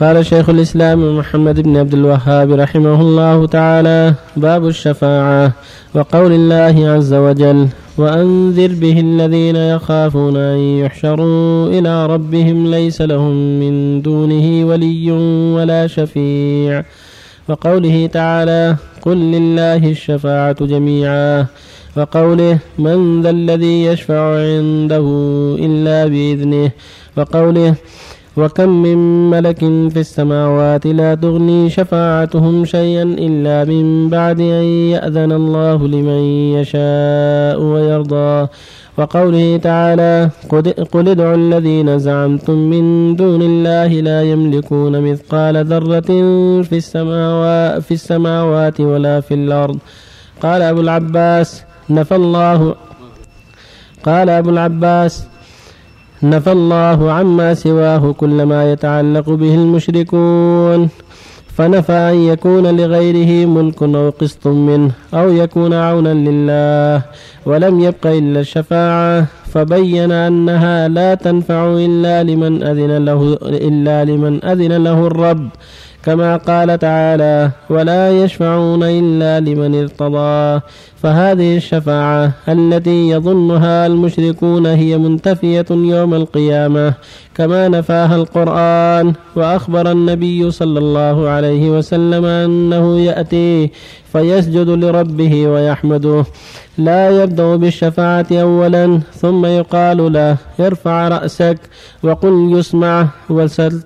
قال شيخ الإسلام محمد بن عبد الوهاب رحمه الله تعالى باب الشفاعة وقول الله عز وجل وأنذر به الذين يخافون أن يحشروا إلى ربهم ليس لهم من دونه ولي ولا شفيع. وقوله تعالى قل لله الشفاعة جميعا. وقوله من ذا الذي يشفع عنده إلا بإذنه. وقوله وكم من ملك في السماوات لا تغني شفاعتهم شيئا إلا من بعد أن يأذن الله لمن يشاء ويرضى وقوله تعالى قل ادعوا الذين زعمتم من دون الله لا يملكون مثقال ذرة في السماوات, في السماوات ولا في الأرض قال أبو العباس نفى الله قال أبو العباس نفى الله عما سواه كل ما يتعلق به المشركون. فنفى أن يكون لغيره ملك أو قسط منه أو يكون عونا لله ولم يبق إلا الشفاعة. فبين أنها لا تنفع إلا لمن أذن له إلا لمن أذن له الرب. كما قال تعالى ولا يشفعون إلا لمن ارتضى. فهذه الشفاعة التي يظنها المشركون هي منتفية يوم القيامة كما نفاها القرآن وأخبر النبي صلى الله عليه وسلم أنه يأتي فيسجد لربه ويحمده. لا يبدأ بالشفاعة أولا ثم يقال له ارفع رأسك وقل يسمع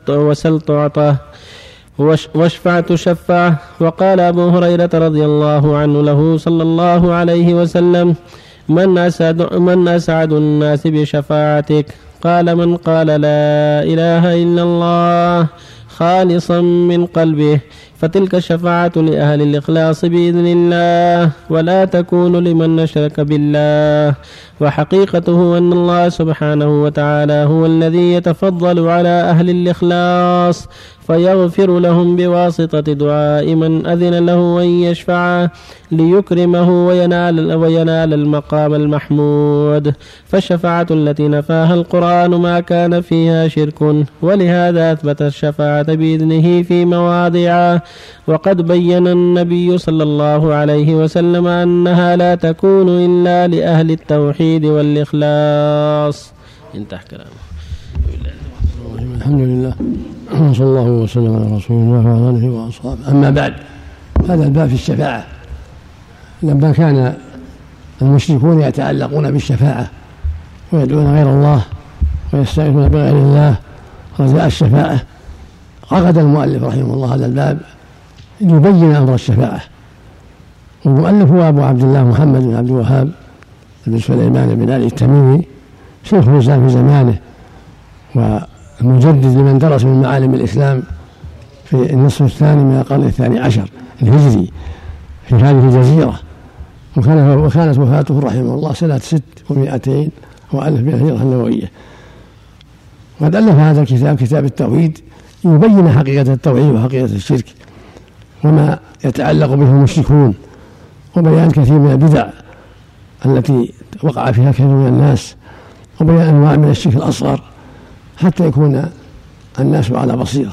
وسل تعطى. واشفع تشفع وقال أبو هريرة رضي الله عنه له صلى الله عليه وسلم من أسعد, من أسعد الناس بشفاعتك؟ قال من قال لا إله إلا الله خالصا من قلبه فتلك الشفاعة لأهل الإخلاص بإذن الله ولا تكون لمن أشرك بالله. وحقيقته أن الله سبحانه وتعالى هو الذي يتفضل على أهل الإخلاص فيغفر لهم بواسطة دعاء من أذن له أن يشفع ليكرمه وينال, وينال المقام المحمود. فالشفاعة التي نفاها القرآن ما كان فيها شرك ولهذا أثبت الشفاعة بإذنه في مواضع وقد بين النبي صلى الله عليه وسلم أنها لا تكون إلا لأهل التوحيد والإخلاص. انتهى كلامه. الحمد لله. صلى الله وسلم على رسول الله وعلى آله وأصحابه. أما بعد هذا الباب في الشفاعة. لما كان المشركون يتعلقون بالشفاعة ويدعون غير الله ويستغيثون بغير الله رجاء الشفاعة عقد المؤلف رحمه الله هذا الباب ليبين أمر الشفاعة. والمؤلف هو أبو عبد الله محمد بن عبد الوهاب بن سليمان بن علي التميمي شيخ الإسلام في زمانه والمجدد لمن درس من معالم الإسلام في النصف الثاني من القرن الثاني عشر الهجري في هذه الجزيرة. وكان وكانت وفاته رحمه الله سنة ست ومائتين وألف من الهجرة النبوية وقد ألف هذا الكتاب كتاب التوحيد يبين حقيقة التوحيد وحقيقة الشرك وما يتعلق به المشركون وبيان كثير من البدع التي وقع فيها كثير من الناس وبيان أنواع من الشرك الأصغر. حتى يكون الناس على بصيرة.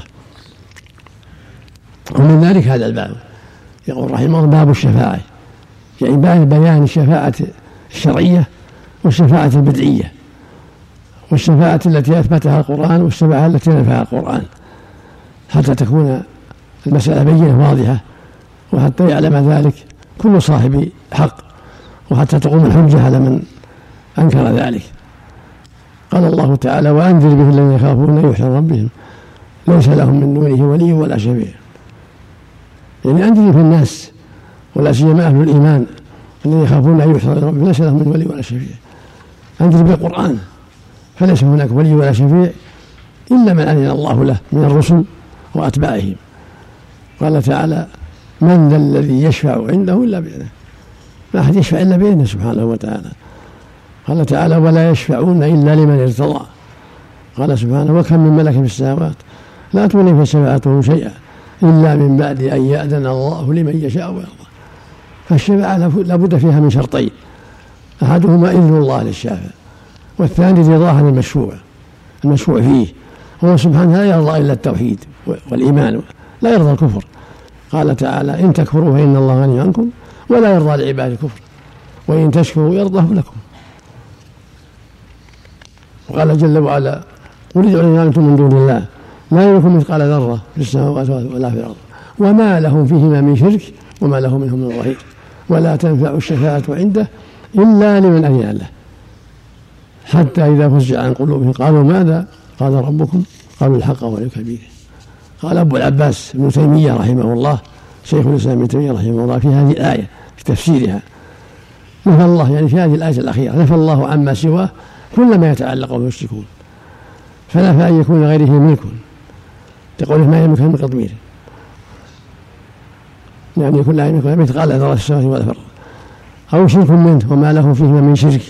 ومن ذلك هذا الباب. يقول رحمه الله باب الشفاعة. يعني بيان الشفاعة الشرعية والشفاعة البدعية. والشفاعة التي أثبتها القرآن والشفاعة التي نفاها القرآن. حتى تكون المسألة بينة واضحة وحتى يعلم ذلك كل صاحب حق وحتى تقوم الحجة على من أنكر ذلك. قال الله تعالى وأنذر به الذين يخافون أن يحشر ربهم ليس لهم من دونه ولي ولا شفيع يعني أنذر في الناس ولا سيما أهل الإيمان الذين يخافون أن يحشر ربهم ليس لهم من ولي ولا شفيع أنذر بالقرآن فليس هناك ولي ولا شفيع إلا من أذن الله له من الرسل وأتباعهم. قال تعالى من ذا الذي يشفع عنده إلا بإذنه. ما أحد يشفع إلا بإذنه سبحانه وتعالى. قال تعالى ولا يشفعون إلا لمن ارتضى. قال سبحانه وكم من ملك في السماوات لا تغني شفاعتهم شيئا إلا من بعد أن يأذن الله لمن يشاء ويرضى. فالشفاعة لابد فيها من شرطين أحدهما إذن الله للشافع والثاني رضاه عن المشفوع. المشفوع فيه هو سبحانه لا يرضى إلا التوحيد والإيمان لا يرضى الكفر. قال تعالى إن تكفروا فإن الله غني عنكم ولا يرضى لعباد الكفر وإن تشكروا يرضاه لكم. وقال جل وعلا قل ادعوا أنتم من دون الله لا يملكم مثقال ذرة في السماوات ولا في الأرض وما لهم فيهما من شرك وما له منهم من ظهير ولا تنفع الشفاعة عنده إلا لمن أذن له. حتى إذا فزع عن قلوبهم قالوا ماذا؟ قال ربكم قالوا الحق ولكبيره قال أبو العباس ابن تيمية رحمه الله شيخ الإسلام ابن تيمية رحمه الله في هذه الآية في تفسيرها. نفى الله يعني في هذه الآية الأخيرة نفى الله عما سواه كل ما يتعلق بالمشركون فنفى أن يكون غيره ملك. تقول ما يملك من قطمير يعني يكون لا يملك مثقال ذرة السماوات ولا فرق. أو شرك منه وما له فيهما من شرك.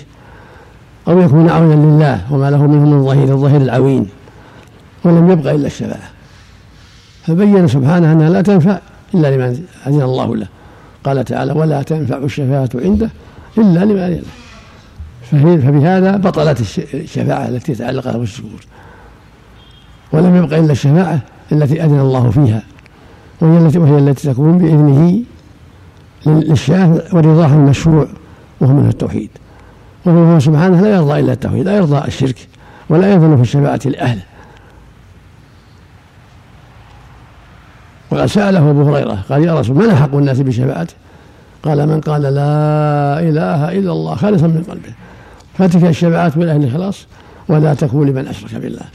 أو يكون عونا لله وما له منه من ظهير الظهير العوين. ولم يبقى إلا الشفاعة. فبين سبحانه أنها لا تنفع إلا لمن أذن الله له. قال تعالى ولا تنفع الشفاعة عنده إلا لمن أذن له. فبهذا بطلت الشفاعة التي تعلقها بالشكور. ولم يبق إلا الشفاعة التي أذن الله فيها. وهي التي وهي التي تكون بإذنه للشافع ورضاه المشروع وهو منه التوحيد. وهو سبحانه لا يرضى إلا التوحيد لا يرضى الشرك ولا يأذن في الشفاعة لأهله وقد سأله أبو هريرة قال يا رسول من أحق الناس بشفاعته؟ قال من قال لا إله إلا الله خالصا من قلبه. فتلك الشفاعات من أهل الإخلاص ولا تكون لمن أشرك بالله.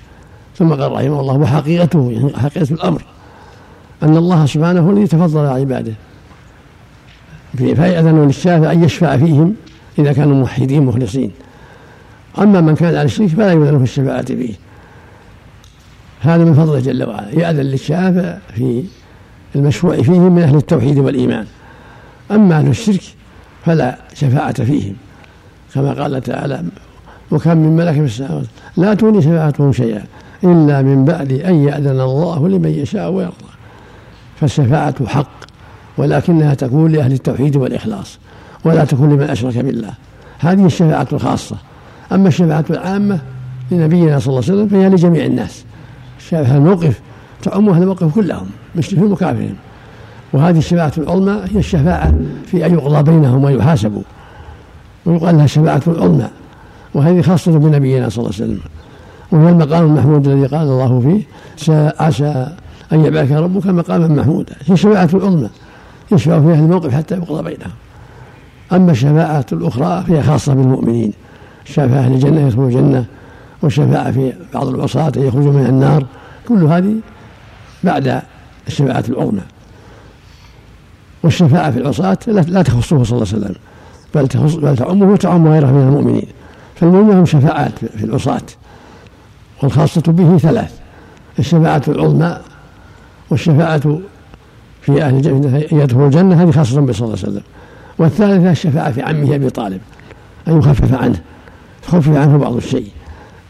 ثم قال رحمه الله وحقيقته يعني حقيقة الأمر أن الله سبحانه هو الذي تفضل على عباده. فيأذن للشافع أن يشفع فيهم إذا كانوا موحدين مخلصين. أما من كان على الشرك فلا يؤذن في الشفاعة فيه. هذا من فضله جل وعلا. يأذن للشافع في المشروع فيهم من أهل التوحيد والإيمان. أما أهل الشرك فلا شفاعة فيهم. كما قال تعالى وكم من ملك في السماوات لا تغني شفاعتهم شيئا إلا من بعد أن يأذن الله لمن يشاء ويرضى. فالشفاعة حق ولكنها تكون لأهل التوحيد والإخلاص ولا تكون لمن أشرك بالله. هذه الشفاعة الخاصة. أما الشفاعة العامة لنبينا صلى الله عليه وسلم فهي لجميع الناس. الشفاعة الموقف تعم أهل الموقف كلهم مسلمين وكافرين وهذه الشفاعة العظمى هي الشفاعة في أن يقضى بينهم ويحاسبوا. ويقال لها الشفاعة العظمى وهذه خاصة بنبينا صلى الله عليه وسلم. وهو المقام المحمود الذي قال الله فيه عسى أن يبعث ربك مقاما محمودا. هي الشفاعة العظمى يشفع فيها الموقف حتى يقضى بينهم. أما الشفاعة الأخرى فهي خاصة بالمؤمنين. الشفاعة أهل الجنة يدخلوا الجنة والشفاعة في بعض العصاة يخرجوا من النار. كل هذه بعد الشفاعة العظمى والشفاعة في العصاة لا تخصه صلى الله عليه وسلم. بل تخص بل تعمه وتعم غيره من المؤمنين. فالمؤمنين لهم شفاعات في العصاة والخاصة به ثلاث الشفاعة العظمى والشفاعة في أهل الجنة يدخل الجنة هذه خاصة به صلى الله عليه وسلم. والثالثة الشفاعة في عمه أبي طالب أن يخفف عنه تخفف عنه بعض الشيء.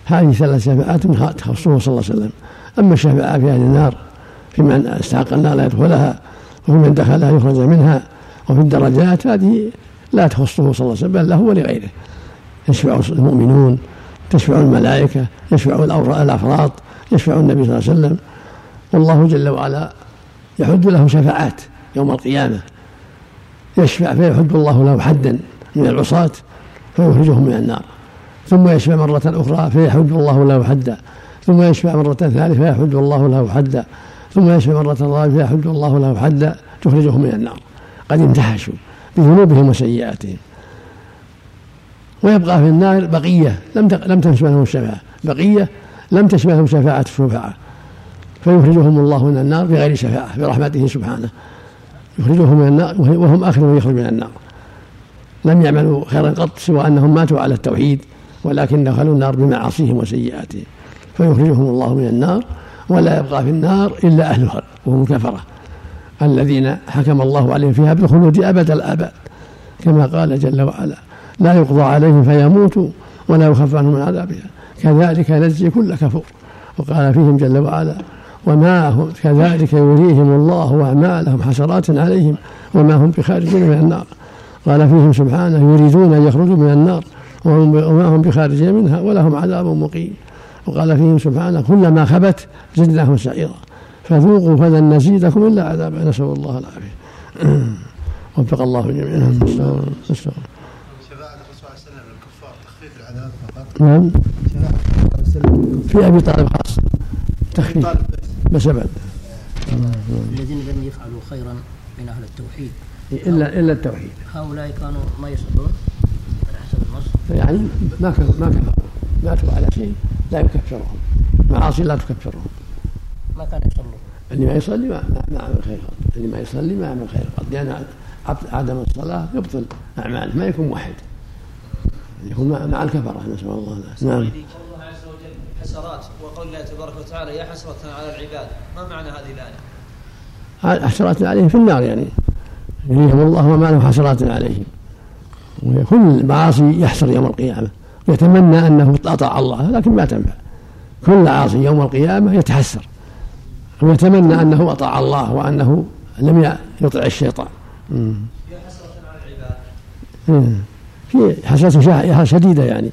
هذه ثلاث شفاعات تخصه صلى الله عليه وسلم. أما الشفاعة في أهل النار في من استحق النار لا يدخلها وفي من دخلها يخرج منها وفي الدرجات هذه لا تخصه صلى الله عليه وسلم بل له ولغيره. يشفع المؤمنون تشفع الملائكة يشفع الأفراط يشفع النبي صلى الله عليه وسلم. والله جل وعلا يحد له شفاعات يوم القيامة. يشفع فيحد الله له حدا من العصاة فيخرجهم من النار. ثم يشفع مرة أخرى فيحد الله له حدا. ثم يشفع مرة ثالثة فيحد الله له حدا. ثم يشفع مرة رابعة فيحد الله له حدا تخرجهم من النار. قد انتحشوا بذنوبهم وسيئاتهم. ويبقى في النار بقية لم لم تشملهم الشفاعة. بقية لم تشملهم شفاعة الشفعاء فيخرجهم الله من النار بغير شفاعة برحمته سبحانه. يخرجهم من النار وهم آخر من يخرج من النار. لم يعملوا خيرا قط سوى أنهم ماتوا على التوحيد ولكن دخلوا النار بمعاصيهم وسيئاتهم. فيخرجهم الله من النار ولا يبقى في النار إلا أهلها وهم كفرة. الذين حكم الله عليهم فيها بالخلود أبد الآباد كما قال جل وعلا لا يقضى عليهم فيموتوا ولا يخف عنهم من عذابها كذلك نجزي كل كفور. وقال فيهم جل وعلا وما هم كذلك يريهم الله أعمالهم حسرات عليهم وما هم بخارجين من النار. قال فيهم سبحانه يريدون أن يخرجوا من النار وما هم بخارجين منها ولهم عذاب مقيم. وقال فيهم سبحانه كلما خبت زدناهم سعيرا. فذوقوا فلن نزيدكم إلا عذابا نسأل الله العافية. وفق الله جميعا. نسأل شفاعة الرسول صلى الله عليه وسلم للكفار تخفيف العذاب فقط نعم. شفاعة الرسول صلى الله عليه وسلم في أبي طالب خاص. تخفيف. بس أبد الذين لم يفعلوا خيرا من أهل التوحيد. إلا إلا التوحيد. هؤلاء كانوا ما يصلون على حسب النص. يعني ما كفروا ما كفروا ماتوا على شيء لا يكفرهم. معاصي لا تكفرهم. ما كانوا يصلون اللي ما يصلي ما, ما, ما عمل خير. قط اللي ما يصلي ما عمل خير. قط لأن عبد- عدم الصلاة يبطل أعماله ما يكون موحد يكون مع, مع الكفرة نسأل الله العافية. نعم. الله عز وجل حسرات وقول الله تبارك وتعالى يا حسرة على العباد. ما معنى هذه الآية؟ حسرات عليهم في النار يعني. يريهم الله وما له حسرات عليهم. وكل معاصي يحسر يوم القيامة. يتمنى أنه أطاع الله لكن ما تنفع. كل عاصي يوم القيامة يتحسر. ويتمنى أنه أطاع الله وأنه لم يطع الشيطان. يا حسرة على العباد. في حسرة شديدة يعني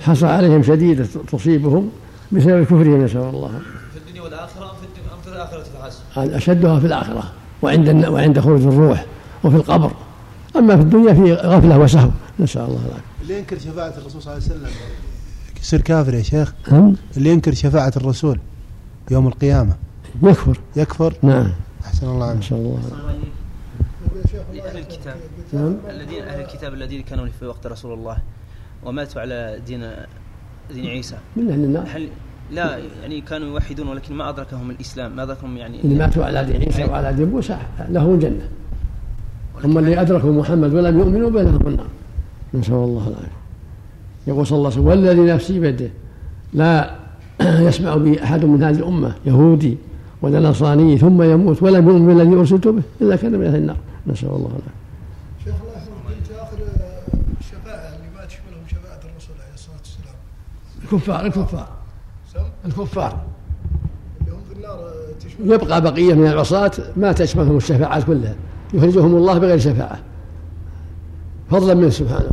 حسرة عليهم شديدة تصيبهم بسبب كفرهم نسأل الله في الدنيا والآخرة أم في, في الآخرة فحسب؟ أشدها في الآخرة وعند وعند خروج الروح وفي القبر أما في الدنيا في غفلة وسهو نسأل الله العافية اللي ينكر شفاعة الرسول صلى الله عليه وسلم يصير كافر يا شيخ؟ اللي ينكر شفاعة الرسول يوم القيامة يكفر. يكفر؟ نعم. أحسن الله عنك نسأل الله. لأهل الكتاب. نعم. الذين أهل الكتاب الذين كانوا في وقت رسول الله وماتوا على دين دين عيسى. من أهل النار؟ هل لا يعني كانوا يوحدون ولكن ما أدركهم الإسلام ما أدركهم يعني اللي ماتوا على دين عيسى وعلى دين موسى لهم جنة. أما اللي أدركوا محمد ولم يؤمنوا به لهم النار نسأل الله العافية يقول صلى الله عليه وسلم والذي نفسي بيده لا يسمع بي أحد من هذه الأمة يهودي. ولا نصراني ثم يموت ولم يؤمن بالذي أرسلت به إلا كان من أهل النار. نسأل الله العافية. شيخ الله يحفظك. آخر الشفاعه اللي ما تشملهم شفاعة الرسول عليه الصلاة والسلام. الكفار الكفار. الكفار. اللي هم في النار تشمل يبقى بقية من العصاة ما تشملهم الشفاعات كلها. يخرجهم الله بغير شفاعة. فضلا منه سبحانه.